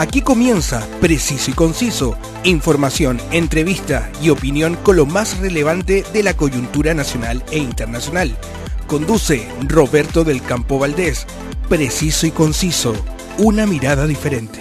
Aquí comienza Preciso y Conciso, información, entrevista y opinión con lo más relevante de la coyuntura nacional e internacional. Conduce Roberto del Campo Valdés. Preciso y Conciso, una mirada diferente.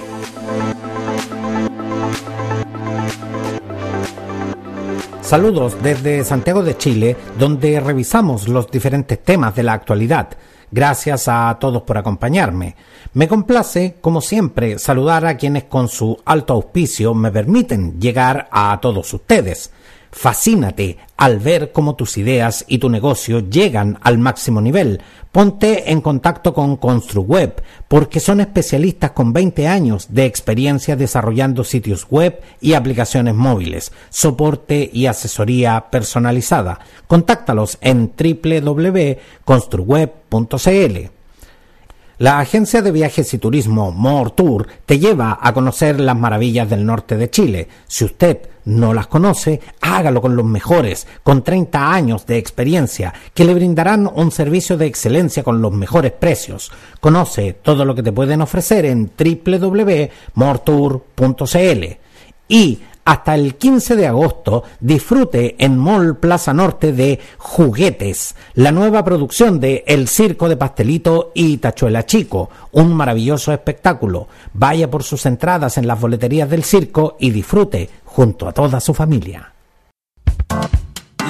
Saludos desde Santiago de Chile, donde revisamos los diferentes temas de la actualidad. Gracias a todos por acompañarme. Me complace, como siempre, saludar a quienes con su alto auspicio me permiten llegar a todos ustedes. Fascínate al ver cómo tus ideas y tu negocio llegan al máximo nivel. Ponte en contacto con ConstruWeb porque son especialistas con 20 años de experiencia desarrollando sitios web y aplicaciones móviles, soporte y asesoría personalizada. Contáctalos en www.construweb.cl. La agencia de viajes y turismo More Tour te lleva a conocer las maravillas del norte de Chile. Si usted no las conoce, hágalo con los mejores, con 30 años de experiencia, que le brindarán un servicio de excelencia con los mejores precios. Conoce todo lo que te pueden ofrecer en www.mortour.cl. Y hasta el 15 de agosto disfrute en Mall Plaza Norte de Juguetes, la nueva producción de El Circo de Pastelito y Tachuela Chico, un maravilloso espectáculo. Vaya por sus entradas en las boleterías del circo y disfrute junto a toda su familia.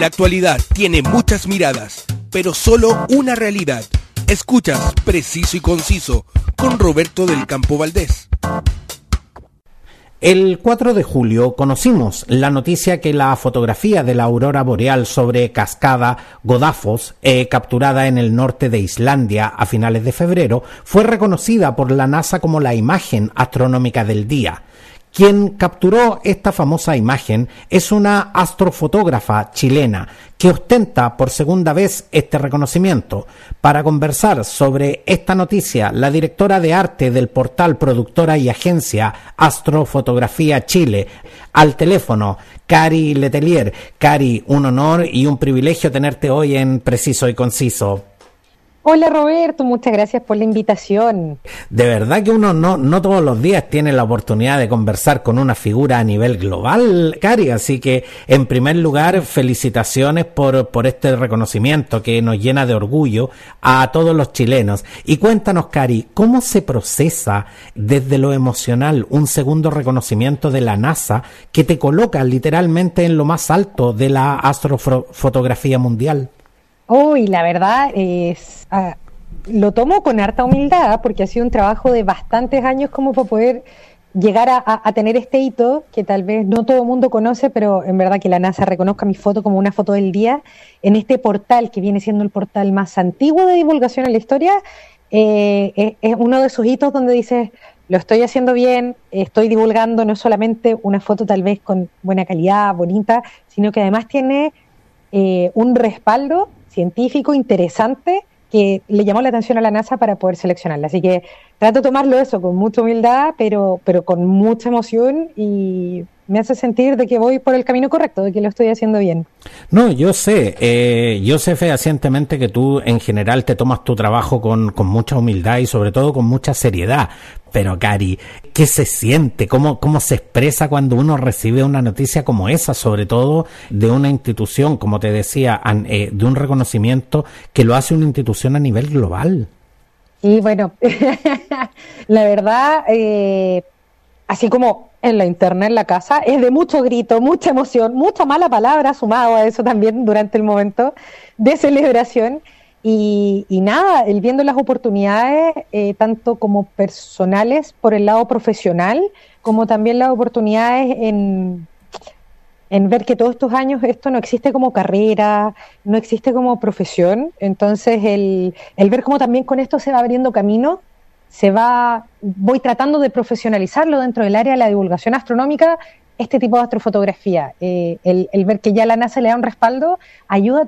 La actualidad tiene muchas miradas, pero solo una realidad. Escuchas Preciso y Conciso con Roberto del Campo Valdés. El 4 de julio conocimos la noticia que la fotografía de la aurora boreal sobre cascada Godafos, eh, capturada en el norte de Islandia a finales de febrero, fue reconocida por la NASA como la imagen astronómica del día. Quien capturó esta famosa imagen es una astrofotógrafa chilena que ostenta por segunda vez este reconocimiento. Para conversar sobre esta noticia, la directora de arte del portal productora y agencia Astrofotografía Chile, al teléfono, Cari Letelier. Cari, un honor y un privilegio tenerte hoy en Preciso y Conciso. Hola Roberto, muchas gracias por la invitación. De verdad que uno no, no todos los días tiene la oportunidad de conversar con una figura a nivel global, Cari, así que en primer lugar felicitaciones por, por este reconocimiento que nos llena de orgullo a todos los chilenos. Y cuéntanos, Cari, ¿cómo se procesa desde lo emocional un segundo reconocimiento de la NASA que te coloca literalmente en lo más alto de la astrofotografía mundial? Uy, la verdad es, ah, lo tomo con harta humildad porque ha sido un trabajo de bastantes años como para poder llegar a, tener este hito que tal vez no todo el mundo conoce, pero en verdad que la NASA reconozca mi foto como una foto del día en este portal que viene siendo el portal más antiguo de divulgación en la historia. Eh, es, uno de esos hitos donde dices, lo estoy haciendo bien, estoy divulgando no solamente una foto tal vez con buena calidad, bonita, sino que además tiene eh, un respaldo científico interesante que le llamó la atención a la NASA para poder seleccionarla. Así que trato de tomarlo eso con mucha humildad, pero, pero con mucha emoción y me hace sentir de que voy por el camino correcto, de que lo estoy haciendo bien. No, yo sé, eh, yo sé fehacientemente que tú en general te tomas tu trabajo con, con mucha humildad y sobre todo con mucha seriedad. Pero, Cari, ¿qué se siente? ¿Cómo, ¿Cómo se expresa cuando uno recibe una noticia como esa, sobre todo de una institución, como te decía, eh, de un reconocimiento que lo hace una institución a nivel global? Y bueno, la verdad, eh, así como en la interna, en la casa, es de mucho grito, mucha emoción, mucha mala palabra sumado a eso también durante el momento de celebración. Y, nada, el viendo las oportunidades, eh, tanto como personales por el lado profesional, como también las oportunidades en, en ver que todos estos años esto no existe como carrera, no existe como profesión. Entonces, el, el ver cómo también con esto se va abriendo camino se va, voy tratando de profesionalizarlo dentro del área de la divulgación astronómica, este tipo de astrofotografía. Eh, el, ver que ya la NASA le da un respaldo ayuda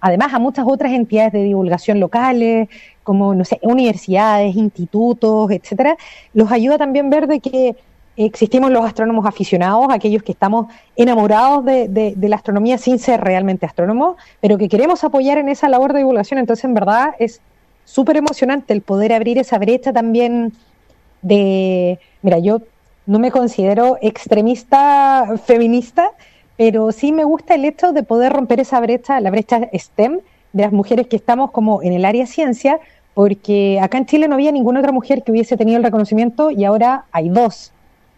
además a muchas otras entidades de divulgación locales, como, no sé, universidades, institutos, etcétera. Los ayuda también ver de que existimos los astrónomos aficionados, aquellos que estamos enamorados de, la astronomía sin ser realmente astrónomos, pero que queremos apoyar en esa labor de divulgación. Entonces, en verdad, es súper emocionante el poder abrir esa brecha también de, mira, yo no me considero extremista feminista, pero sí me gusta el hecho de poder romper esa brecha, la brecha STEM, de las mujeres que estamos como en el área ciencia, porque acá en Chile no había ninguna otra mujer que hubiese tenido el reconocimiento y ahora hay dos.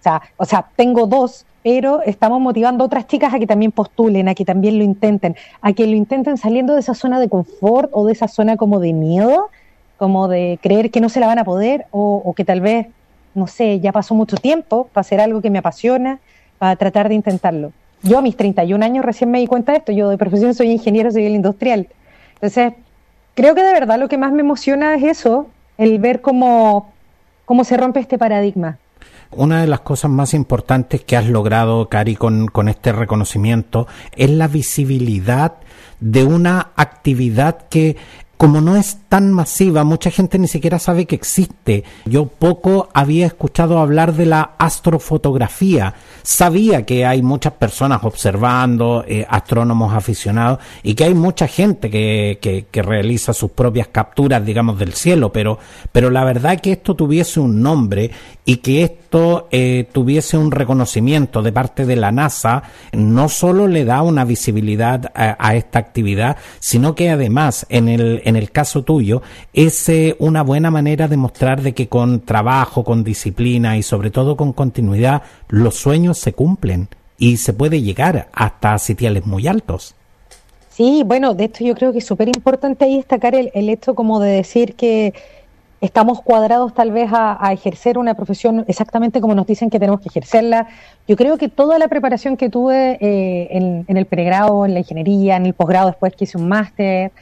Sea, o sea, tengo dos, pero estamos motivando a otras chicas a que también postulen, a que también lo intenten, a que lo intenten saliendo de esa zona de confort o de esa zona como de miedo, como de creer que no se la van a poder o, o que tal vez, no sé, ya pasó mucho tiempo para hacer algo que me apasiona, para tratar de intentarlo. Yo a mis 31 años recién me di cuenta de esto, yo de profesión soy ingeniero civil industrial. Entonces, creo que de verdad lo que más me emociona es eso, el ver cómo, cómo se rompe este paradigma. Una de las cosas más importantes que has logrado, Cari, con, con este reconocimiento es la visibilidad de una actividad que como no es tan masiva, mucha gente ni siquiera sabe que existe. Yo poco había escuchado hablar de la astrofotografía. Sabía que hay muchas personas observando, eh, astrónomos aficionados, y que hay mucha gente que, que, realiza sus propias capturas, digamos, del cielo, pero, pero la verdad que esto tuviese un nombre y que esto eh, tuviese un reconocimiento de parte de la NASA, no solo le da una visibilidad a, a esta actividad, sino que además en el, en el caso tuyo es eh, una buena manera de mostrar de que con trabajo, con disciplina y sobre todo con continuidad los sueños se cumplen y se puede llegar hasta sitiales muy altos. Sí, bueno, de esto yo creo que es súper importante ahí destacar el, el hecho como de decir que estamos cuadrados tal vez a, ejercer una profesión exactamente como nos dicen que tenemos que ejercerla. Yo creo que toda la preparación que tuve eh, en, en, el pregrado, en la ingeniería, en el posgrado, después que hice un máster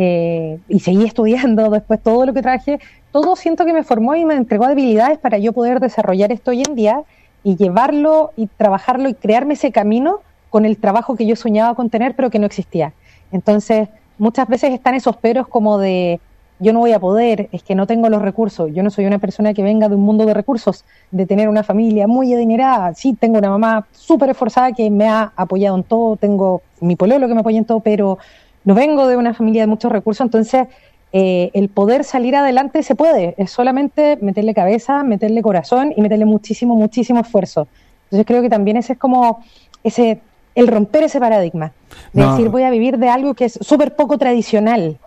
eh, y seguí estudiando, después todo lo que traje, todo siento que me formó y me entregó habilidades para yo poder desarrollar esto hoy en día y llevarlo y trabajarlo y crearme ese camino con el trabajo que yo soñaba con tener pero que no existía. Entonces, muchas veces están esos peros como de yo no voy a poder, es que no tengo los recursos, yo no soy una persona que venga de un mundo de recursos, de tener una familia muy adinerada, sí, tengo una mamá súper esforzada que me ha apoyado en todo, tengo mi pololo que me apoya en todo, pero no vengo de una familia de muchos recursos, entonces eh, el poder salir adelante se puede, es solamente meterle cabeza, meterle corazón y meterle muchísimo, muchísimo esfuerzo. Entonces creo que también ese es como ese el romper ese paradigma, de no. decir voy a vivir de algo que es súper poco tradicional.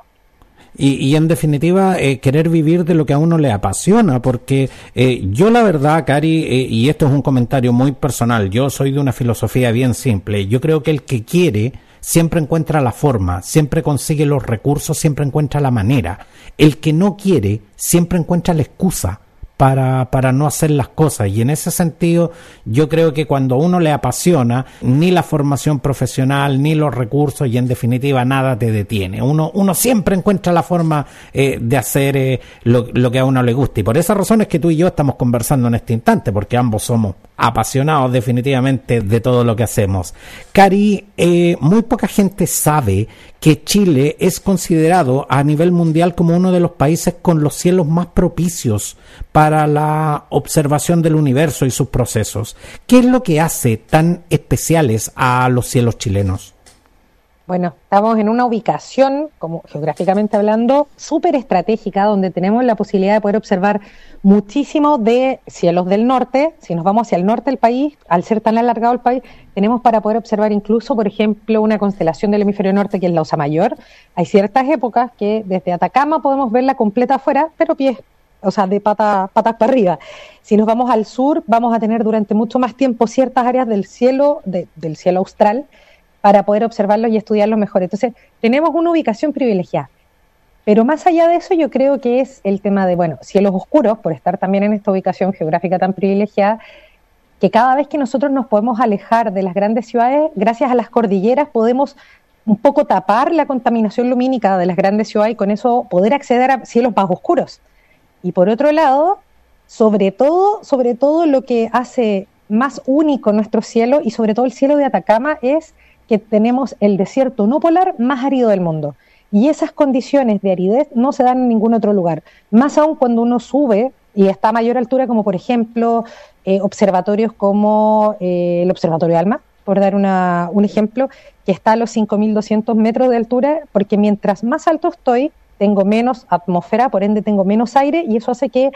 Y, y, en definitiva eh, querer vivir de lo que a uno le apasiona, porque eh, yo la verdad, Cari, eh, y esto es un comentario muy personal, yo soy de una filosofía bien simple, yo creo que el que quiere siempre encuentra la forma, siempre consigue los recursos, siempre encuentra la manera, el que no quiere siempre encuentra la excusa para, para no hacer las cosas. Y en ese sentido, yo creo que cuando uno le apasiona, ni la formación profesional, ni los recursos, y en definitiva nada te detiene. Uno, uno siempre encuentra la forma eh, de hacer eh, lo, lo que a uno le gusta. Y por esa razón es que tú y yo estamos conversando en este instante, porque ambos somos apasionados definitivamente de todo lo que hacemos. Cari, eh, muy poca gente sabe que Chile es considerado a nivel mundial como uno de los países con los cielos más propicios para la observación del universo y sus procesos. ¿Qué es lo que hace tan especiales a los cielos chilenos? Bueno, estamos en una ubicación, como geográficamente hablando, súper estratégica, donde tenemos la posibilidad de poder observar muchísimo de cielos del norte. Si nos vamos hacia el norte del país, al ser tan alargado el país, tenemos para poder observar incluso, por ejemplo, una constelación del hemisferio norte que es la Osa Mayor. Hay ciertas épocas que desde Atacama podemos verla completa afuera, pero pies o sea, de pata, patas para arriba. Si nos vamos al sur, vamos a tener durante mucho más tiempo ciertas áreas del cielo, de, del cielo austral, para poder observarlos y estudiarlos mejor. Entonces, tenemos una ubicación privilegiada. Pero más allá de eso, yo creo que es el tema de, bueno, cielos oscuros, por estar también en esta ubicación geográfica tan privilegiada, que cada vez que nosotros nos podemos alejar de las grandes ciudades, gracias a las cordilleras podemos un poco tapar la contaminación lumínica de las grandes ciudades y con eso poder acceder a cielos más oscuros. Y por otro lado, sobre todo, sobre todo lo que hace más único nuestro cielo y sobre todo el cielo de Atacama es que tenemos el desierto no polar más árido del mundo. Y esas condiciones de aridez no se dan en ningún otro lugar. Más aún cuando uno sube y está a mayor altura, como por ejemplo eh, observatorios como eh, el Observatorio Alma, por dar una, un ejemplo, que está a los 5.200 metros de altura, porque mientras más alto estoy, tengo menos atmósfera, por ende tengo menos aire, y eso hace que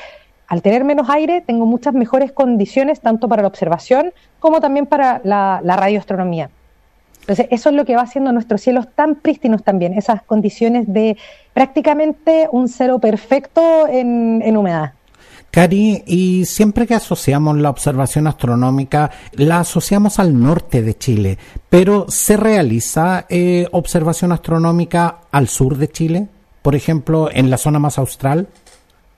al tener menos aire, tengo muchas mejores condiciones tanto para la observación como también para la, radioastronomía. Entonces, eso es lo que va haciendo nuestros cielos tan prístinos también, esas condiciones de prácticamente un cero perfecto en humedad. Cari, y siempre que asociamos la observación astronómica, la asociamos al norte de Chile, pero ¿se realiza eh, observación astronómica al sur de Chile? Por ejemplo, en la zona más austral.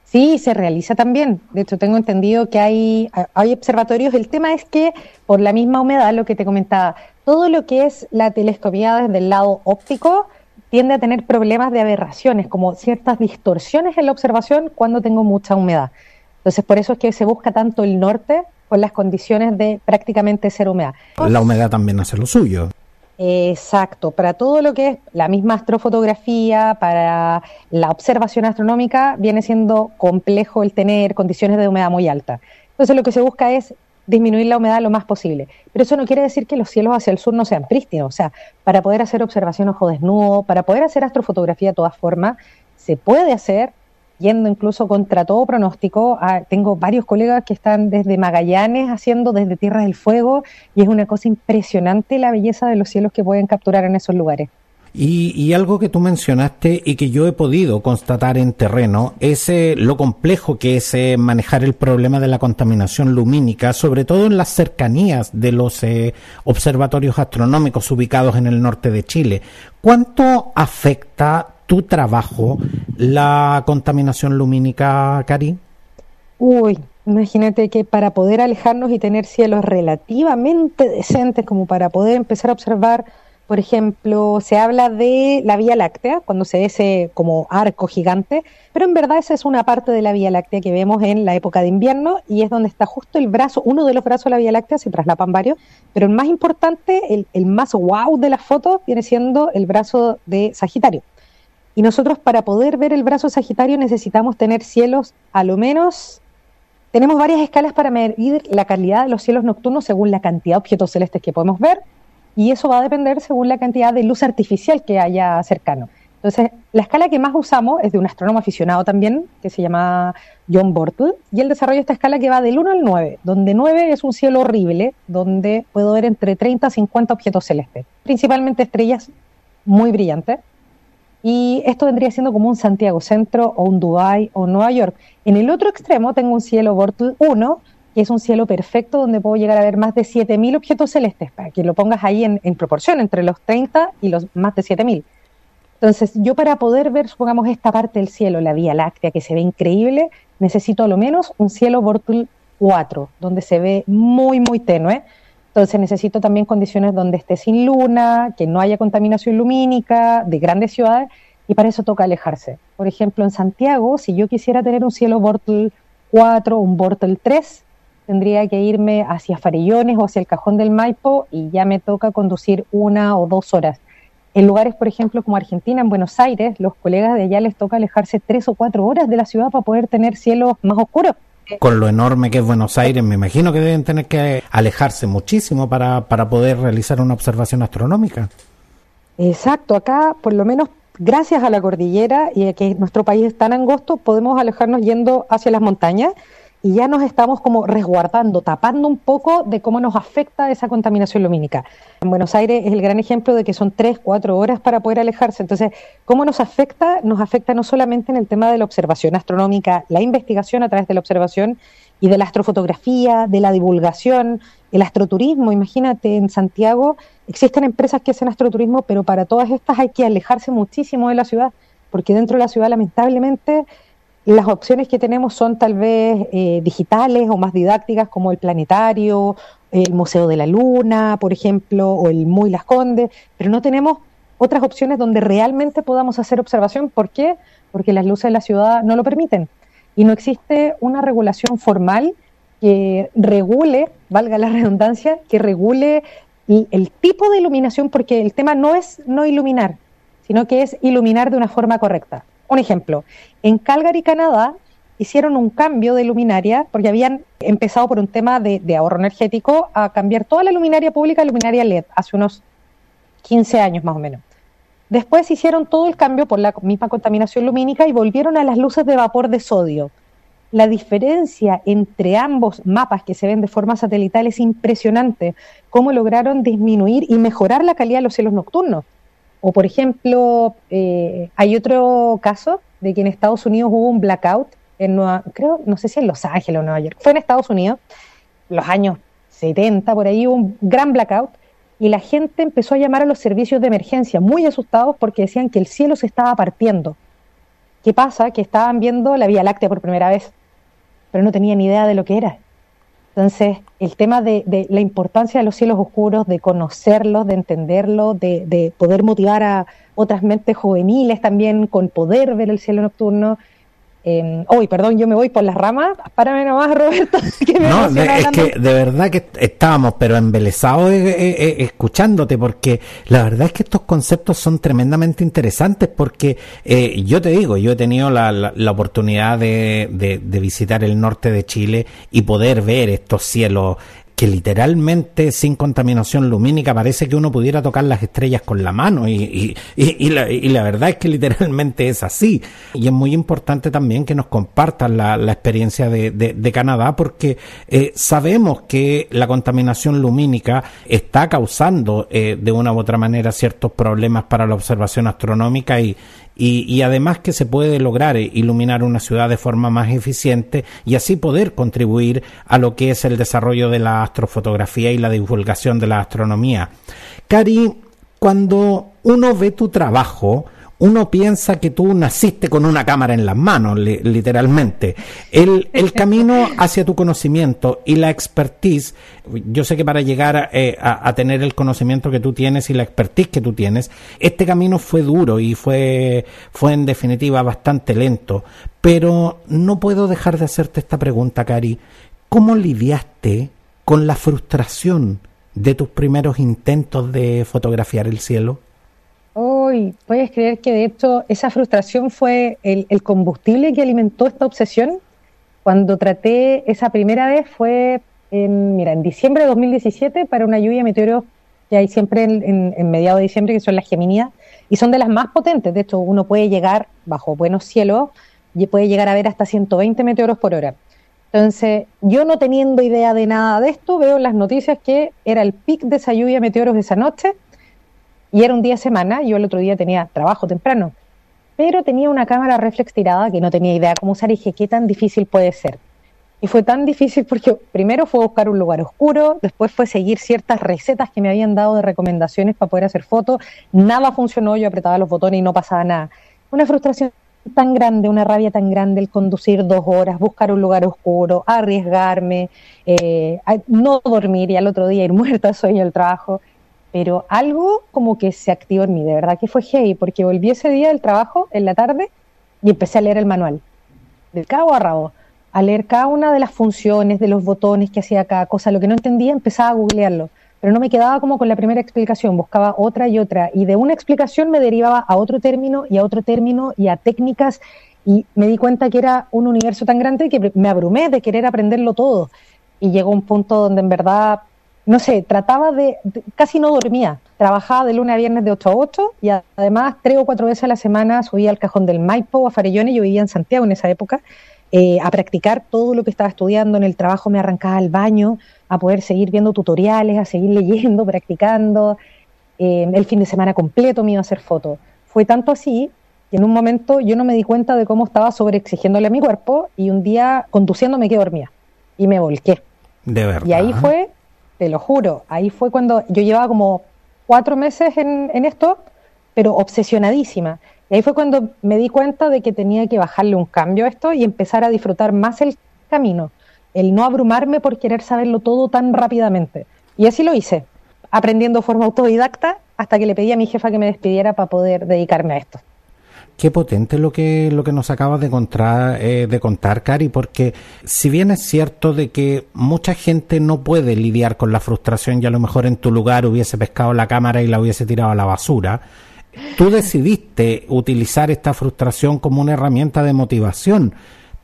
Sí, se realiza también. De hecho, tengo entendido que hay, hay observatorios. El tema es que, por la misma humedad, lo que te comentaba, todo lo que es la telescopía desde el lado óptico tiende a tener problemas de aberraciones, como ciertas distorsiones en la observación cuando tengo mucha humedad. Entonces, por eso es que se busca tanto el norte con las condiciones de prácticamente ser humedad. La humedad también hace lo suyo. Exacto, para todo lo que es la misma astrofotografía, para la observación astronómica, viene siendo complejo el tener condiciones de humedad muy alta. Entonces lo que se busca es disminuir la humedad lo más posible. Pero eso no quiere decir que los cielos hacia el sur no sean prístinos. O sea, para poder hacer observación ojo desnudo, para poder hacer astrofotografía de todas formas, se puede hacer yendo incluso contra todo pronóstico. Ah, tengo varios colegas que están desde Magallanes haciendo desde Tierra del Fuego y es una cosa impresionante la belleza de los cielos que pueden capturar en esos lugares. Y, algo que tú mencionaste y que yo he podido constatar en terreno es lo complejo que es eh, manejar el problema de la contaminación lumínica, sobre todo en las cercanías de los eh, observatorios astronómicos ubicados en el norte de Chile. ¿Cuánto afecta tu trabajo la contaminación lumínica, Cari? Uy, imagínate que para poder alejarnos y tener cielos relativamente decentes, como para poder empezar a observar, por ejemplo, se habla de la Vía Láctea, cuando se ve ese como arco gigante, pero en verdad esa es una parte de la Vía Láctea que vemos en la época de invierno y es donde está justo el brazo, uno de los brazos de la Vía Láctea, se traslapan varios, pero el más importante, el, el más wow de la foto, viene siendo el brazo de Sagitario y nosotros para poder ver el brazo Sagitario necesitamos tener cielos a lo menos... Tenemos varias escalas para medir la calidad de los cielos nocturnos según la cantidad de objetos celestes que podemos ver. Y eso va a depender según la cantidad de luz artificial que haya cercano. Entonces, la escala que más usamos es de un astrónomo aficionado también, que se llama John Bortle, y él desarrolla esta escala que va del 1 al 9, donde 9 es un cielo horrible, donde puedo ver entre 30 a 50 objetos celestes, principalmente estrellas muy brillantes, y esto vendría siendo como un Santiago Centro o un Dubai o Nueva York. En el otro extremo tengo un cielo Bortle 1, que es un cielo perfecto donde puedo llegar a ver más de 7.000 objetos celestes, para que lo pongas ahí en, proporción, entre los 30 y los más de 7.000. Entonces, yo para poder ver, supongamos, esta parte del cielo, la Vía Láctea, que se ve increíble, necesito a lo menos un cielo Bortle 4, donde se ve muy, muy tenue. Entonces necesito también condiciones donde esté sin luna, que no haya contaminación lumínica de grandes ciudades y para eso toca alejarse. Por ejemplo, en Santiago, si yo quisiera tener un cielo Bortle 4 o un Bortle 3, tendría que irme hacia Farillones o hacia el Cajón del Maipo y ya me toca conducir una o dos horas. En lugares, por ejemplo, como Argentina, en Buenos Aires, los colegas de allá les toca alejarse tres o cuatro horas de la ciudad para poder tener cielos más oscuros con lo enorme que es Buenos Aires, me imagino que deben tener que alejarse muchísimo para, para poder realizar una observación astronómica. Exacto, acá por lo menos gracias a la cordillera y a que nuestro país es tan angosto, podemos alejarnos yendo hacia las montañas y ya nos estamos como resguardando, tapando un poco de cómo nos afecta esa contaminación lumínica. En Buenos Aires es el gran ejemplo de que son tres, cuatro horas para poder alejarse. Entonces, ¿cómo nos afecta? Nos afecta no solamente en el tema de la observación astronómica, la investigación a través de la observación y de la astrofotografía, de la divulgación, el astroturismo. Imagínate, en Santiago existen empresas que hacen astroturismo, pero para todas estas hay que alejarse muchísimo de la ciudad, porque dentro de la ciudad lamentablemente las opciones que tenemos son tal vez eh, digitales o más didácticas, como el planetario, el Museo de la Luna, por ejemplo, o el Muy Las Condes, pero no tenemos otras opciones donde realmente podamos hacer observación. ¿Por qué? Porque las luces de la ciudad no lo permiten. Y no existe una regulación formal que regule, valga la redundancia, que regule el tipo de iluminación, porque el tema no es no iluminar, sino que es iluminar de una forma correcta. Un ejemplo, en Calgary, Canadá, hicieron un cambio de luminaria porque habían empezado por un tema de, ahorro energético a cambiar toda la luminaria pública a luminaria LED hace unos 15 años más o menos. Después hicieron todo el cambio por la misma contaminación lumínica y volvieron a las luces de vapor de sodio. la diferencia entre ambos mapas que se ven de forma satelital es impresionante. Cómo lograron disminuir y mejorar la calidad de los cielos nocturnos. O, por ejemplo, eh, hay otro caso de que en Estados Unidos hubo un blackout, en Nueva, creo, no sé si en Los Ángeles o Nueva York, fue en Estados Unidos, los años 70, por ahí hubo un gran blackout, y la gente empezó a llamar a los servicios de emergencia, muy asustados porque decían que el cielo se estaba partiendo. ¿Qué pasa? Que estaban viendo la Vía Láctea por primera vez, pero no tenían idea de lo que era. Entonces, el tema de, la importancia de los cielos oscuros, de conocerlos, de entenderlos, de, de, poder motivar a otras mentes juveniles también con poder ver el cielo nocturno, eh, uy, perdón, yo me voy por las ramas. Párame nomás, Roberto. no, es que de verdad que estábamos, pero embelesados eh, eh, eh, escuchándote, porque la verdad es que estos conceptos son tremendamente interesantes, porque yo te digo, yo he tenido la, la, oportunidad de, de, visitar el norte de Chile y poder ver estos cielos que literalmente sin contaminación lumínica parece que uno pudiera tocar las estrellas con la mano y, y, la, verdad es que literalmente es así. Y es muy importante también que nos compartan la, experiencia de, Canadá porque eh, sabemos que la contaminación lumínica está causando eh, de una u otra manera ciertos problemas para la observación astronómica y, y, además que se puede lograr iluminar una ciudad de forma más eficiente y así poder contribuir a lo que es el desarrollo de la astrofotografía y la divulgación de la astronomía. Cari, cuando uno ve tu trabajo, uno piensa que tú naciste con una cámara en las manos, literalmente. El, el, camino hacia tu conocimiento y la expertise, yo sé que para llegar eh, a, a, tener el conocimiento que tú tienes y la expertise que tú tienes, este camino fue duro y fue, fue en definitiva bastante lento. Pero no puedo dejar de hacerte esta pregunta, Cari. ¿Cómo lidiaste con la frustración de tus primeros intentos de fotografiar el cielo? Uy, puedes creer que de hecho esa frustración fue el, combustible que alimentó esta obsesión. Cuando traté esa primera vez fue en, mira, en diciembre de 2017 para una lluvia de meteoros que hay siempre en, en, mediados de diciembre, que son las Geminidas, y son de las más potentes. De hecho, uno puede llegar bajo buenos cielos y puede llegar a ver hasta 120 meteoros por hora. Entonces, yo no teniendo idea de nada de esto, veo en las noticias que era el pic de esa lluvia de meteoros esa noche y era un día de semana, yo el otro día tenía trabajo temprano, pero tenía una cámara reflex tirada que no tenía idea cómo usar y dije, ¿qué tan difícil puede ser? Y fue tan difícil porque primero fue buscar un lugar oscuro, después fue seguir ciertas recetas que me habían dado de recomendaciones para poder hacer fotos, nada funcionó, yo apretaba los botones y no pasaba nada. Una frustración tan grande, una rabia tan grande el conducir dos horas, buscar un lugar oscuro, arriesgarme, eh, no dormir y al otro día ir muerta sueño el trabajo pero algo como que se activó en mí, de verdad que fue hey, porque volví ese día del trabajo en la tarde y empecé a leer el manual, del cabo a rabo, a leer cada una de las funciones, de los botones que hacía cada cosa, lo que no entendía empezaba a googlearlo, pero no me quedaba como con la primera explicación, buscaba otra y otra, y de una explicación me derivaba a otro término y a otro término y a técnicas, y me di cuenta que era un universo tan grande que me abrumé de querer aprenderlo todo. Y llegó un punto donde en verdad no sé, trataba de, casi no dormía. Trabajaba de lunes a viernes de 8 a 8 y además tres o cuatro veces a la semana subía al cajón del Maipo a Farellones, yo vivía en Santiago en esa época, eh, a practicar todo lo que estaba estudiando. En el trabajo me arrancaba al baño a poder seguir viendo tutoriales, a seguir leyendo, practicando. Eh, el fin de semana completo me iba a hacer fotos. Fue tanto así que en un momento yo no me di cuenta de cómo estaba sobreexigiéndole a mi cuerpo y un día conduciendo me quedé dormida y me volqué. De verdad. Y ahí fue te lo juro. Ahí fue cuando yo llevaba como cuatro meses en, esto, pero obsesionadísima. Y ahí fue cuando me di cuenta de que tenía que bajarle un cambio a esto y empezar a disfrutar más el camino, el no abrumarme por querer saberlo todo tan rápidamente. Y así lo hice, aprendiendo de forma autodidacta hasta que le pedí a mi jefa que me despidiera para poder dedicarme a esto. Qué potente lo que, lo que nos acabas de contar, eh, de contar, Cari, porque si bien es cierto de que mucha gente no puede lidiar con la frustración y a lo mejor en tu lugar hubiese pescado la cámara y la hubiese tirado a la basura, tú decidiste utilizar esta frustración como una herramienta de motivación,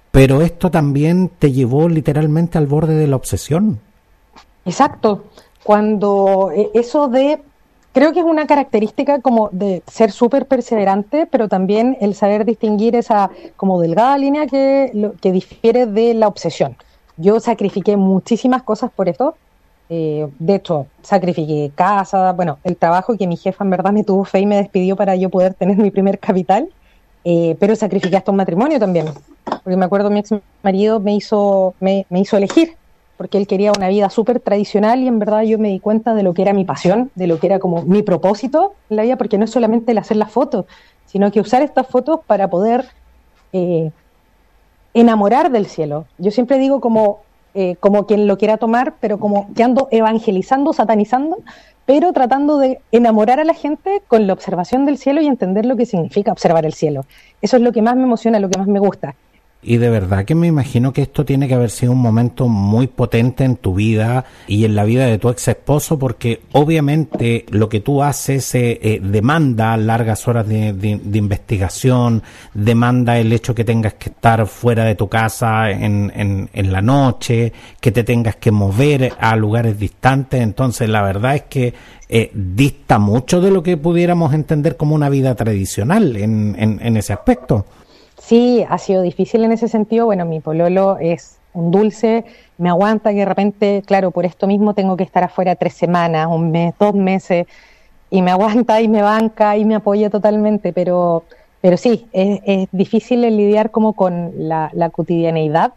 pero esto también te llevó literalmente al borde de la obsesión. Exacto. Cuando eh, eso de creo que es una característica como de ser súper perseverante, pero también el saber distinguir esa como delgada línea que, que difiere de la obsesión. Yo sacrifiqué muchísimas cosas por esto. Eh, de hecho, sacrifiqué casa, bueno, el trabajo que mi jefa en verdad me tuvo fe y me despidió para yo poder tener mi primer capital, eh, pero sacrifiqué hasta un matrimonio también. Porque me acuerdo mi ex marido me hizo, me, me hizo elegir porque él quería una vida súper tradicional y en verdad yo me di cuenta de lo que era mi pasión, de lo que era como mi propósito en la vida, porque no es solamente el hacer las fotos, sino que usar estas fotos para poder eh, enamorar del cielo. Yo siempre digo como, eh, como quien lo quiera tomar, pero como que ando evangelizando, satanizando, pero tratando de enamorar a la gente con la observación del cielo y entender lo que significa observar el cielo. Eso es lo que más me emociona, lo que más me gusta. Y de verdad que me imagino que esto tiene que haber sido un momento muy potente en tu vida y en la vida de tu ex esposo, porque obviamente lo que tú haces eh, eh, demanda largas horas de, de, investigación, demanda el hecho que tengas que estar fuera de tu casa en, en, la noche, que te tengas que mover a lugares distantes. Entonces, la verdad es que eh, dista mucho de lo que pudiéramos entender como una vida tradicional en, en ese aspecto. Sí, ha sido difícil en ese sentido. Bueno, mi pololo es un dulce, me aguanta que de repente, claro, por esto mismo tengo que estar afuera tres semanas, un mes, dos meses, y me aguanta y me banca y me apoya totalmente, pero, pero sí, es, difícil el lidiar como con la, cotidianeidad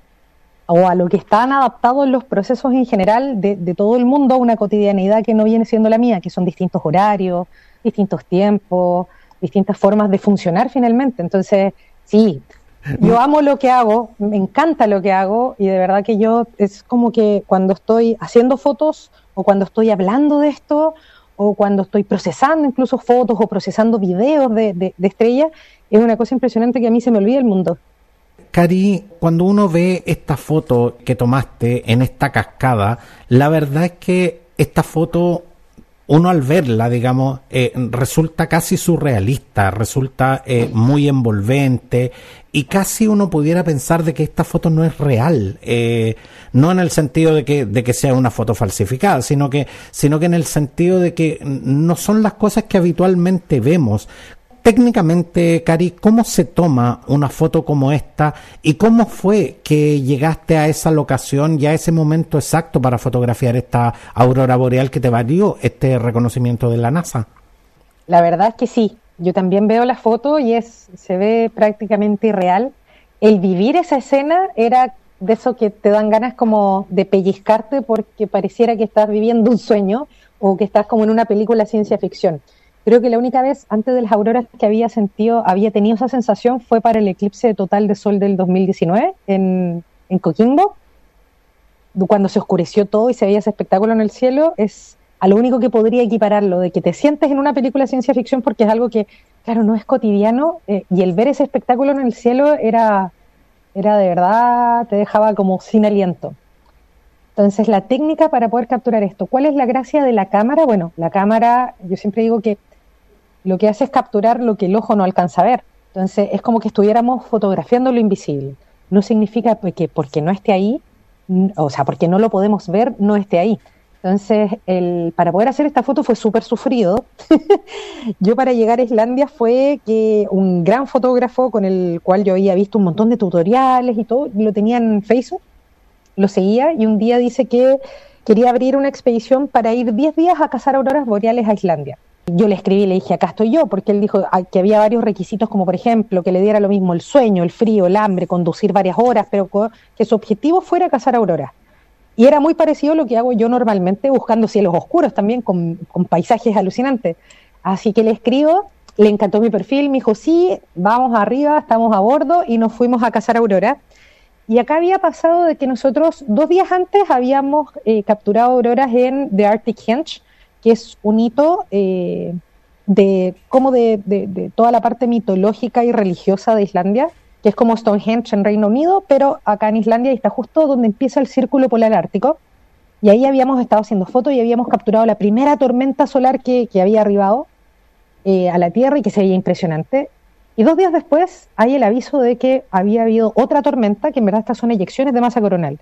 o a lo que están adaptados los procesos en general de, de todo el mundo, una cotidianeidad que no viene siendo la mía, que son distintos horarios, distintos tiempos, distintas formas de funcionar finalmente. Entonces, Sí, yo amo lo que hago, me encanta lo que hago y de verdad que yo es como que cuando estoy haciendo fotos o cuando estoy hablando de esto o cuando estoy procesando incluso fotos o procesando videos de, de, estrellas, es una cosa impresionante que a mí se me olvida el mundo. Cari, cuando uno ve esta foto que tomaste en esta cascada, la verdad es que esta foto uno al verla, digamos, eh, resulta casi surrealista, resulta eh, muy envolvente y casi uno pudiera pensar de que esta foto no es real, eh, no en el sentido de que, de que sea una foto falsificada, sino que, sino que en el sentido de que no son las cosas que habitualmente vemos, técnicamente, Cari, ¿cómo se toma una foto como esta y cómo fue que llegaste a esa locación y a ese momento exacto para fotografiar esta aurora boreal que te valió este reconocimiento de la NASA? La verdad es que sí, yo también veo la foto y es se ve prácticamente irreal. El vivir esa escena era de eso que te dan ganas como de pellizcarte porque pareciera que estás viviendo un sueño o que estás como en una película ciencia ficción. Creo que la única vez antes de las auroras que había sentido, había tenido esa sensación fue para el eclipse total de sol del 2019 en, en Coquimbo, cuando se oscureció todo y se veía ese espectáculo en el cielo, es a lo único que podría equipararlo, de que te sientes en una película de ciencia ficción porque es algo que, claro, no es cotidiano eh, y el ver ese espectáculo en el cielo era, era de verdad, te dejaba como sin aliento. Entonces, la técnica para poder capturar esto, ¿cuál es la gracia de la cámara? Bueno, la cámara, yo siempre digo que lo que hace es capturar lo que el ojo no alcanza a ver. Entonces es como que estuviéramos fotografiando lo invisible. No significa que porque no esté ahí, o sea, porque no lo podemos ver, no esté ahí. Entonces, el, para poder hacer esta foto fue súper sufrido. yo para llegar a Islandia fue que un gran fotógrafo con el cual yo había visto un montón de tutoriales y todo, lo tenía en Facebook, lo seguía y un día dice que quería abrir una expedición para ir 10 días a cazar auroras boreales a Islandia. Yo le escribí y le dije, acá estoy yo, porque él dijo ah, que había varios requisitos, como por ejemplo, que le diera lo mismo el sueño, el frío, el hambre, conducir varias horas, pero que su objetivo fuera cazar auroras. Y era muy parecido a lo que hago yo normalmente, buscando cielos oscuros también, con, paisajes alucinantes. Así que le escribo, le encantó mi perfil, me dijo, sí, vamos arriba, estamos a bordo y nos fuimos a cazar auroras. Y acá había pasado de que nosotros dos días antes habíamos eh, capturado auroras en The Arctic Henge, que es un hito eh, de como de, toda la parte mitológica y religiosa de Islandia, que es como Stonehenge en Reino Unido, pero acá en Islandia está justo donde empieza el círculo polar ártico. Y ahí habíamos estado haciendo fotos y habíamos capturado la primera tormenta solar que, había arribado eh, a la Tierra y que se veía impresionante. Y dos días después hay el aviso de que había habido otra tormenta, que en verdad estas son eyecciones de masa coronal.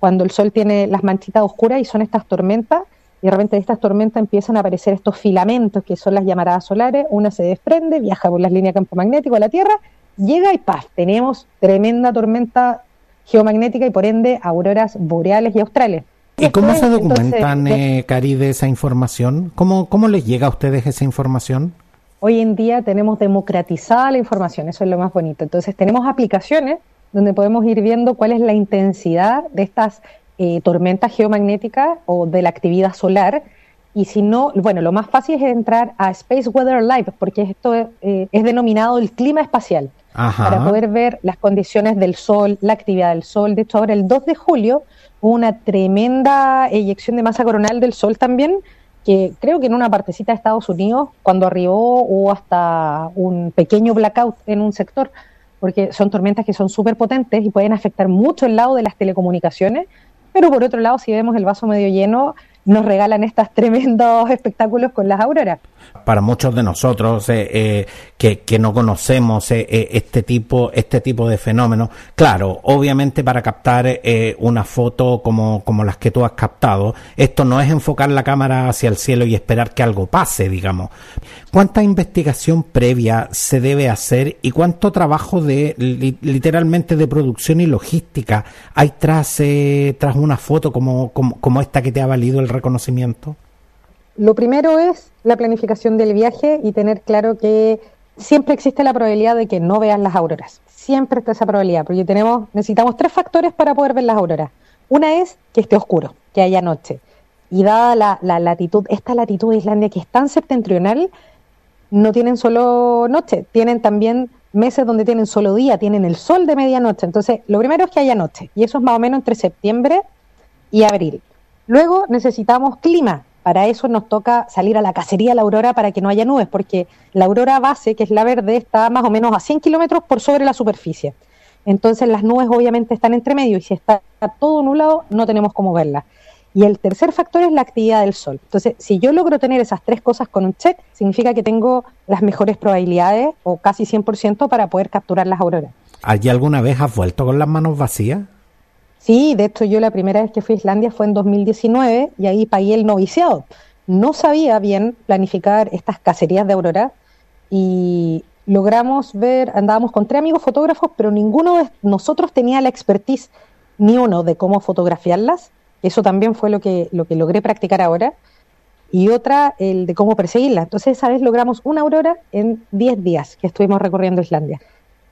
Cuando el Sol tiene las manchitas oscuras y son estas tormentas y de repente de estas tormentas empiezan a aparecer estos filamentos que son las llamaradas solares, una se desprende, viaja por las líneas de campo magnético a la Tierra, llega y ¡paf! Tenemos tremenda tormenta geomagnética y por ende auroras boreales y australes. ¿Y cómo se documentan, eh, Cari, de esa información? ¿Cómo, ¿Cómo les llega a ustedes esa información? Hoy en día tenemos democratizada la información, eso es lo más bonito. Entonces tenemos aplicaciones donde podemos ir viendo cuál es la intensidad de estas eh, tormentas geomagnéticas o de la actividad solar. Y si no, bueno, lo más fácil es entrar a Space Weather Live, porque esto eh, es denominado el clima espacial, para poder ver las condiciones del Sol, la actividad del Sol. De hecho, ahora el 2 de julio hubo una tremenda eyección de masa coronal del Sol también, que creo que en una partecita de Estados Unidos, cuando arribó, hubo hasta un pequeño blackout en un sector, porque son tormentas que son súper potentes y pueden afectar mucho el lado de las telecomunicaciones pero por otro lado, si vemos el vaso medio lleno, nos regalan estos tremendos espectáculos con las auroras. Para muchos de nosotros eh, eh, que, que, no conocemos eh, este tipo este tipo de fenómenos claro obviamente para captar una foto como, como las que tú has captado esto no es enfocar la cámara hacia el cielo y esperar que algo pase digamos. Cuánta investigación previa se debe hacer y cuánto trabajo de literalmente de producción y logística hay tras tras una foto como, como como esta que te ha valido el reconocimiento lo primero es la planificación del viaje y tener claro que siempre existe la probabilidad de que no veas las auroras. Siempre está esa probabilidad, porque tenemos, necesitamos tres factores para poder ver las auroras. Una es que esté oscuro, que haya noche. Y dada la, latitud, esta latitud de Islandia que es tan septentrional, no tienen solo noche, tienen también meses donde tienen solo día, tienen el sol de medianoche. Entonces, lo primero es que haya noche, y eso es más o menos entre septiembre y abril. Luego necesitamos clima, para eso nos toca salir a la cacería la aurora para que no haya nubes, porque la aurora base, que es la verde, está más o menos a 100 kilómetros por sobre la superficie. Entonces las nubes obviamente están entre medio y si está todo nublado no tenemos cómo verlas. Y el tercer factor es la actividad del sol. Entonces, si yo logro tener esas tres cosas con un check, significa que tengo las mejores probabilidades o casi 100% para poder capturar las auroras. ¿Allí alguna vez has vuelto con las manos vacías? Sí, de hecho yo la primera vez que fui a Islandia fue en 2019 y ahí pagué el noviciado. No sabía bien planificar estas cacerías de aurora y logramos ver, andábamos con tres amigos fotógrafos, pero ninguno de nosotros tenía la expertise, ni uno, de cómo fotografiarlas. Eso también fue lo que, lo que logré practicar ahora. Y otra, el de cómo perseguirlas. Entonces, esa vez logramos una aurora en 10 días que estuvimos recorriendo Islandia.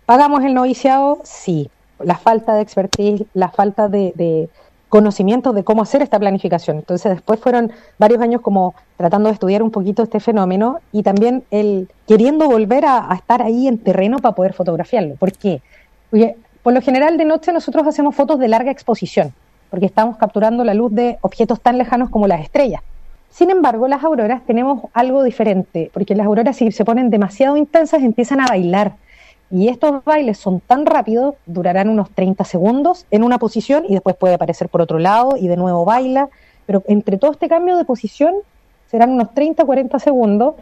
¿Pagamos el noviciado? Sí la falta de expertise, la falta de, conocimiento de cómo hacer esta planificación. Entonces después fueron varios años como tratando de estudiar un poquito este fenómeno y también el queriendo volver a, estar ahí en terreno para poder fotografiarlo. ¿Por qué? Porque por lo general de noche nosotros hacemos fotos de larga exposición, porque estamos capturando la luz de objetos tan lejanos como las estrellas. Sin embargo, las auroras tenemos algo diferente, porque las auroras si se ponen demasiado intensas empiezan a bailar y estos bailes son tan rápidos, durarán unos 30 segundos en una posición y después puede aparecer por otro lado y de nuevo baila. Pero entre todo este cambio de posición serán unos 30 40 segundos.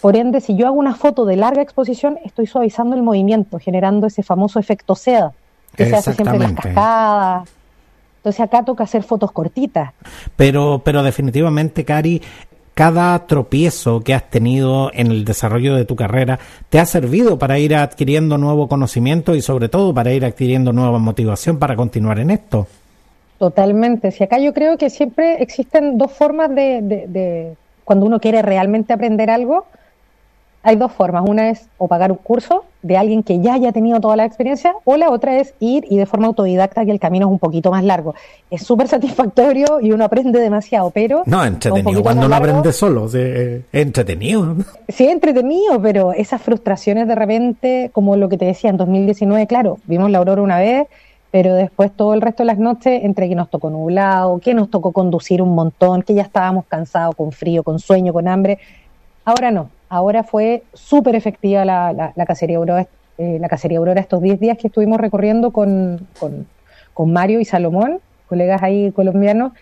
Por ende, si yo hago una foto de larga exposición, estoy suavizando el movimiento, generando ese famoso efecto seda que se hace siempre en las cascadas. Entonces acá toca hacer fotos cortitas. Pero, pero definitivamente, Cari, cada tropiezo que has tenido en el desarrollo de tu carrera te ha servido para ir adquiriendo nuevo conocimiento y sobre todo para ir adquiriendo nueva motivación para continuar en esto. Totalmente. Si acá yo creo que siempre existen dos formas de, de cuando uno quiere realmente aprender algo, hay dos formas. Una es o pagar un curso de alguien que ya haya tenido toda la experiencia, o la otra es ir y de forma autodidacta, que el camino es un poquito más largo. Es súper satisfactorio y uno aprende demasiado, pero... No, entretenido. Cuando uno aprende solo, es entretenido. Sí, entretenido, pero esas frustraciones de repente, como lo que te decía en 2019, claro, vimos la aurora una vez, pero después todo el resto de las noches, entre que nos tocó nublado, que nos tocó conducir un montón, que ya estábamos cansados, con frío, con sueño, con hambre, ahora no ahora fue súper efectiva la, cacería Aurora, eh, la cacería Aurora estos 10 días que estuvimos recorriendo con, Mario y Salomón, colegas ahí colombianos.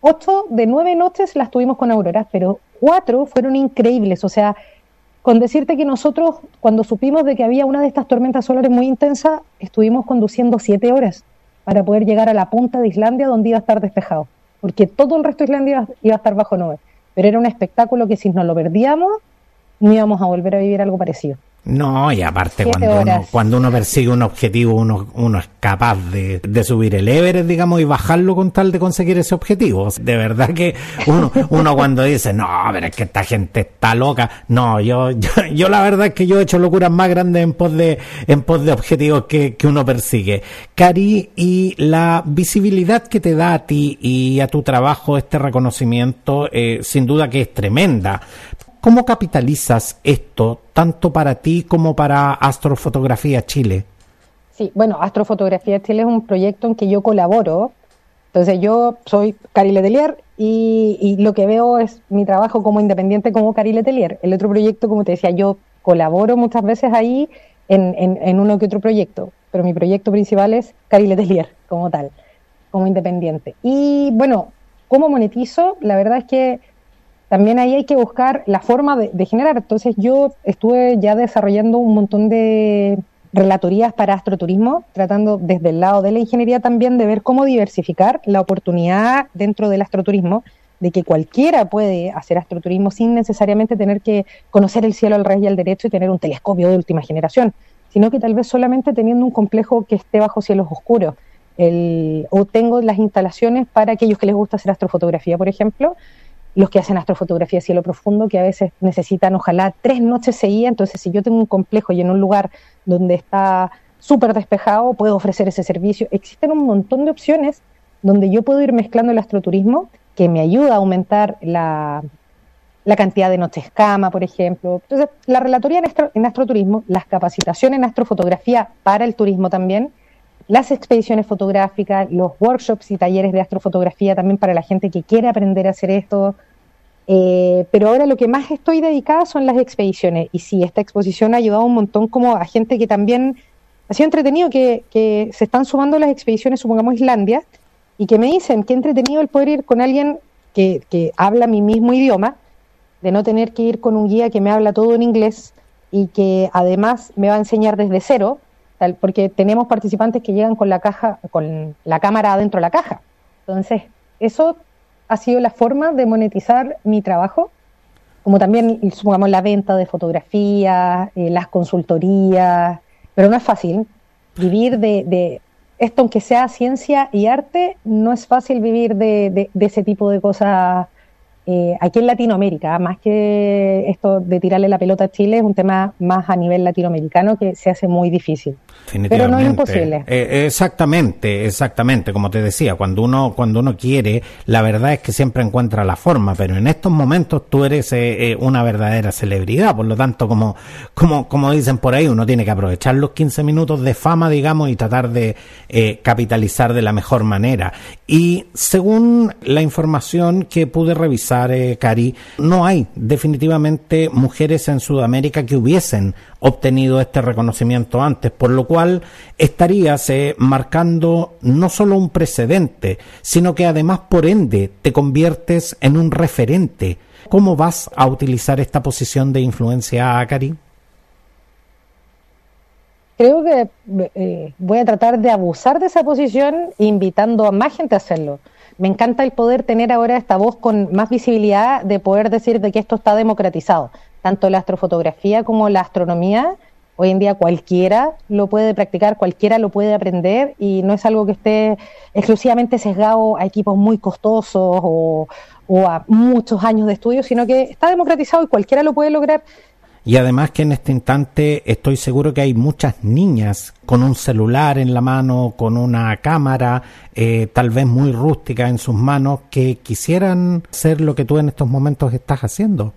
Ocho de nueve noches las tuvimos con auroras, pero cuatro fueron increíbles. O sea, con decirte que nosotros, cuando supimos de que había una de estas tormentas solares muy intensas, estuvimos conduciendo siete horas para poder llegar a la punta de Islandia donde iba a estar despejado. porque todo el resto de Islandia iba a estar bajo nubes. Pero era un espectáculo que si nos lo perdíamos, no íbamos a volver a vivir algo parecido. No, y aparte cuando uno, cuando uno persigue un objetivo, uno, uno es capaz de, subir el Everest, digamos, y bajarlo con tal de conseguir ese objetivo. De verdad que uno, uno cuando dice, no, pero es que esta gente está loca. No, yo, yo, la verdad es que yo he hecho locuras más grandes en pos de, en pos de objetivos que, que uno persigue. Cari, y la visibilidad que te da a ti y a tu trabajo este reconocimiento, eh, sin duda que es tremenda. ¿Cómo capitalizas esto tanto para ti como para Astrofotografía Chile? Sí, bueno, Astrofotografía Chile es un proyecto en que yo colaboro. Entonces yo soy Cari Letelier y, lo que veo es mi trabajo como independiente como Cari Letelier. El otro proyecto, como te decía, yo colaboro muchas veces ahí en, en, uno que otro proyecto, pero mi proyecto principal es Cari Letelier como tal, como independiente. Y bueno, ¿cómo monetizo? La verdad es que también ahí hay que buscar la forma de, generar. Entonces yo estuve ya desarrollando un montón de relatorías para astroturismo, tratando desde el lado de la ingeniería también de ver cómo diversificar la oportunidad dentro del astroturismo, de que cualquiera puede hacer astroturismo sin necesariamente tener que conocer el cielo al revés y al derecho y tener un telescopio de última generación, sino que tal vez solamente teniendo un complejo que esté bajo cielos oscuros. o tengo las instalaciones para aquellos que les gusta hacer astrofotografía, por ejemplo, los que hacen astrofotografía a cielo profundo, que a veces necesitan ojalá tres noches seguidas, entonces si yo tengo un complejo y en un lugar donde está súper despejado, puedo ofrecer ese servicio. Existen un montón de opciones donde yo puedo ir mezclando el astroturismo, que me ayuda a aumentar la, la cantidad de noches cama, por ejemplo. Entonces, la relatoría en, en astroturismo, las capacitaciones en astrofotografía para el turismo también, las expediciones fotográficas, los workshops y talleres de astrofotografía también para la gente que quiere aprender a hacer esto. Eh, pero ahora lo que más estoy dedicada son las expediciones. Y sí, esta exposición ha ayudado un montón como a gente que también ha sido entretenido, que, se están sumando las expediciones, supongamos Islandia, y que me dicen que entretenido el poder ir con alguien que, que habla mi mismo idioma, de no tener que ir con un guía que me habla todo en inglés y que además me va a enseñar desde cero, porque tenemos participantes que llegan con la caja, con la cámara adentro de la caja. Entonces, eso ha sido la forma de monetizar mi trabajo, como también, supongamos, la venta de fotografías, eh, las consultorías, pero no es fácil. Vivir de, esto, aunque sea ciencia y arte, no es fácil vivir de, de ese tipo de cosas eh, aquí en Latinoamérica, más que esto de tirarle la pelota a Chile, es un tema más a nivel latinoamericano que se hace muy difícil. Pero no es imposible. Eh, exactamente, exactamente. Como te decía, cuando uno, cuando uno quiere, la verdad es que siempre encuentra la forma, pero en estos momentos tú eres eh, una verdadera celebridad. Por lo tanto, como, como, como dicen por ahí, uno tiene que aprovechar los 15 minutos de fama, digamos, y tratar de capitalizar de la mejor manera. Y según la información que pude revisar, Cari, no hay definitivamente mujeres en Sudamérica que hubiesen obtenido este reconocimiento antes, por lo cual estarías eh, marcando no solo un precedente, sino que además por ende te conviertes en un referente. ¿Cómo vas a utilizar esta posición de influencia, Cari? Creo que eh, voy a tratar de abusar de esa posición invitando a más gente a hacerlo me encanta el poder tener ahora esta voz con más visibilidad de poder decir de que esto está democratizado. Tanto la astrofotografía como la astronomía, hoy en día cualquiera lo puede practicar, cualquiera lo puede aprender y no es algo que esté exclusivamente sesgado a equipos muy costosos o, o a muchos años de estudio, sino que está democratizado y cualquiera lo puede lograr y además que en este instante estoy seguro que hay muchas niñas con un celular en la mano, con una cámara, eh, tal vez muy rústica en sus manos, que quisieran hacer lo que tú en estos momentos estás haciendo.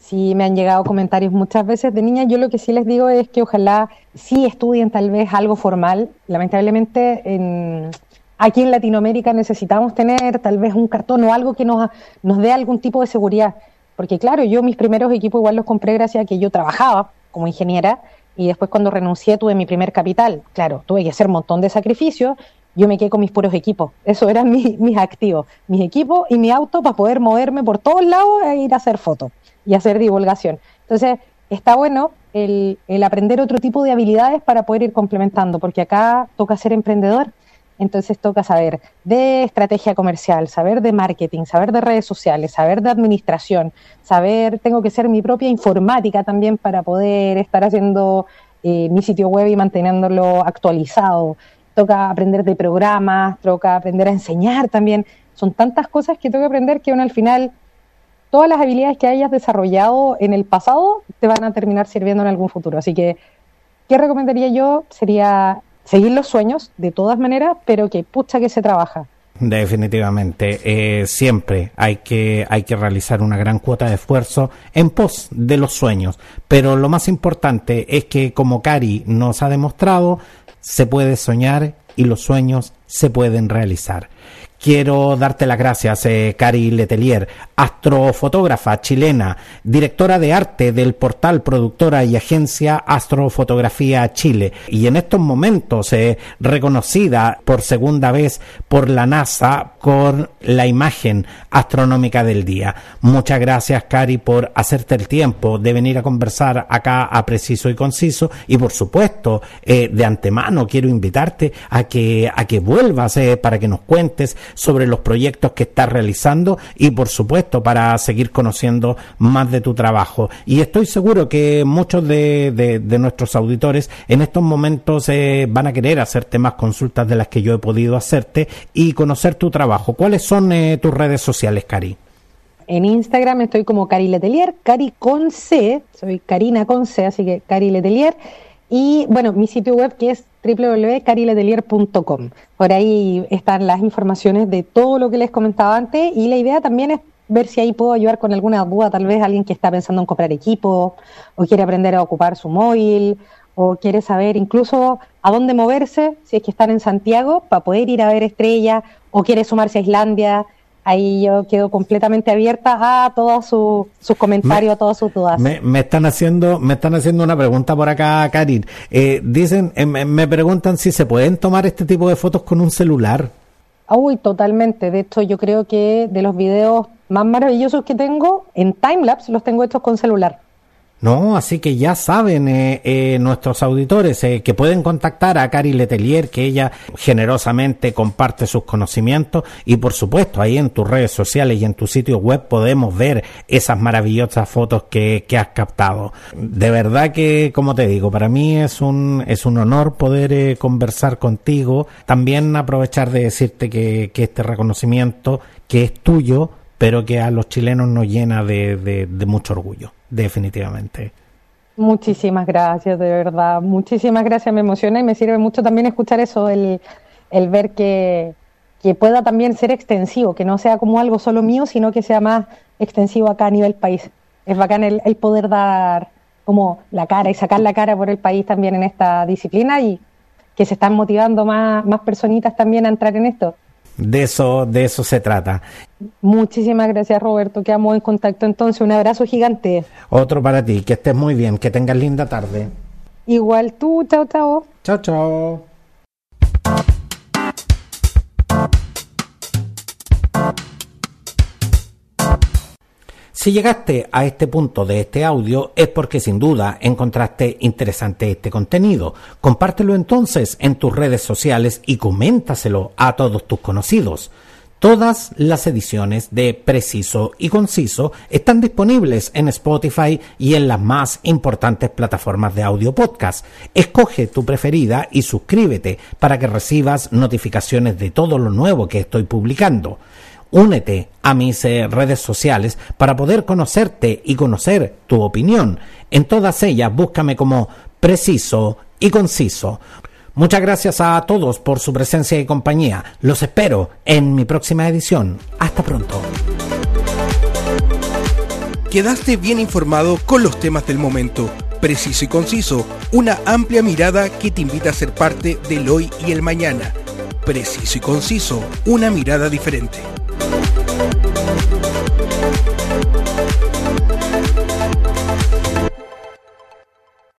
Sí, me han llegado comentarios muchas veces de niñas. Yo lo que sí les digo es que ojalá sí estudien tal vez algo formal. Lamentablemente en, aquí en Latinoamérica necesitamos tener tal vez un cartón o algo que nos, nos dé algún tipo de seguridad porque claro, yo mis primeros equipos igual los compré gracias a que yo trabajaba como ingeniera y después cuando renuncié tuve mi primer capital. Claro, tuve que hacer un montón de sacrificios, yo me quedé con mis puros equipos. Eso eran mis, activos, mis equipos y mi auto para poder moverme por todos lados e ir a hacer fotos y hacer divulgación. Entonces, está bueno el, el aprender otro tipo de habilidades para poder ir complementando, porque acá toca ser emprendedor Entonces toca saber de estrategia comercial, saber de marketing, saber de redes sociales, saber de administración, saber, tengo que ser mi propia informática también para poder estar haciendo eh, mi sitio web y manteniéndolo actualizado. Toca aprender de programas, toca aprender a enseñar también. Son tantas cosas que que aprender que uno al final, todas las habilidades que hayas desarrollado en el pasado te van a terminar sirviendo en algún futuro. Así que, ¿qué recomendaría yo? Sería seguir los sueños de todas maneras, pero que pucha que se trabaja. Definitivamente, eh, siempre hay que, hay que realizar una gran cuota de esfuerzo en pos de los sueños, pero lo más importante es que como Cari nos ha demostrado, se puede soñar y los sueños se pueden realizar. Quiero darte las gracias, eh, Cari Letelier, astrofotógrafa chilena, directora de arte del portal productora y agencia Astrofotografía Chile, y en estos momentos eh, reconocida por segunda vez por la NASA con la imagen astronómica del día. Muchas gracias, Cari, por hacerte el tiempo de venir a conversar acá a Preciso y Conciso, y por supuesto, eh, de antemano quiero invitarte a que, a que vuelvas para que nos cuentes sobre los proyectos que estás realizando y por supuesto para seguir conociendo más de tu trabajo. Y estoy seguro que muchos de, nuestros auditores en estos momentos eh, van a querer hacerte más consultas de las que yo he podido hacerte y conocer tu trabajo. ¿Cuáles son eh, tus redes sociales, Cari? En Instagram estoy como Cari Letelier, Cari con C, soy Karina con C, así que Cari Letelier. Y bueno, mi sitio web que es www.cariletelier.com. Por ahí están las informaciones de todo lo que les comentaba antes y la idea también es ver si ahí puedo ayudar con alguna duda, tal vez alguien que está pensando en comprar equipo o quiere aprender a ocupar su móvil o quiere saber incluso a dónde moverse, si es que están en Santiago, para poder ir a ver estrellas o quiere sumarse a Islandia ahí yo quedo completamente abierta a todos sus comentarios, a todas sus dudas. Me, están haciendo, me están haciendo una pregunta por acá, Karin. Eh, dicen, eh, me preguntan si se pueden tomar este tipo de fotos con un celular. Uy, totalmente. De hecho, yo creo que de los videos más maravillosos que tengo en timelapse los tengo hechos con celular. No, así que ya saben eh, eh, nuestros auditores eh, que pueden contactar a Cari Letelier, que ella generosamente comparte sus conocimientos y por supuesto ahí en tus redes sociales y en tu sitio web podemos ver esas maravillosas fotos que, que has captado. De verdad que, como te digo, para mí es un, es un honor poder conversar contigo. También aprovechar de decirte que, que este reconocimiento que es tuyo, pero que a los chilenos nos llena de, de mucho orgullo definitivamente. Muchísimas gracias, de verdad. Muchísimas gracias, me emociona y me sirve mucho también escuchar eso, el, el ver que, que pueda también ser extensivo, que no sea como algo solo mío, sino que sea más extensivo acá a nivel país. Es bacán el, el poder dar como la cara y sacar la cara por el país también en esta disciplina y que se están motivando más, más personitas también a entrar en esto. De eso, de eso se trata. Muchísimas gracias, Roberto. Quedamos en contacto entonces. Un abrazo gigante. Otro para ti. Que estés muy bien. Que tengas linda tarde. Igual tú. Chao, chao. Chao, chao. Si llegaste a este punto de este audio es porque sin duda encontraste interesante este contenido. Compártelo entonces en tus redes sociales y coméntaselo a todos tus conocidos. Todas las ediciones de Preciso y Conciso están disponibles en Spotify y en las más importantes plataformas de audio podcast. Escoge tu preferida y suscríbete para que recibas notificaciones de todo lo nuevo que estoy publicando. Únete a mis eh, redes sociales para poder conocerte y conocer tu opinión. En todas ellas búscame como preciso y conciso. Muchas gracias a todos por su presencia y compañía. Los espero en mi próxima edición. Hasta pronto. Quedaste bien informado con los temas del momento. Preciso y conciso. Una amplia mirada que te invita a ser parte del hoy y el mañana. Preciso y conciso. Una mirada diferente. Thank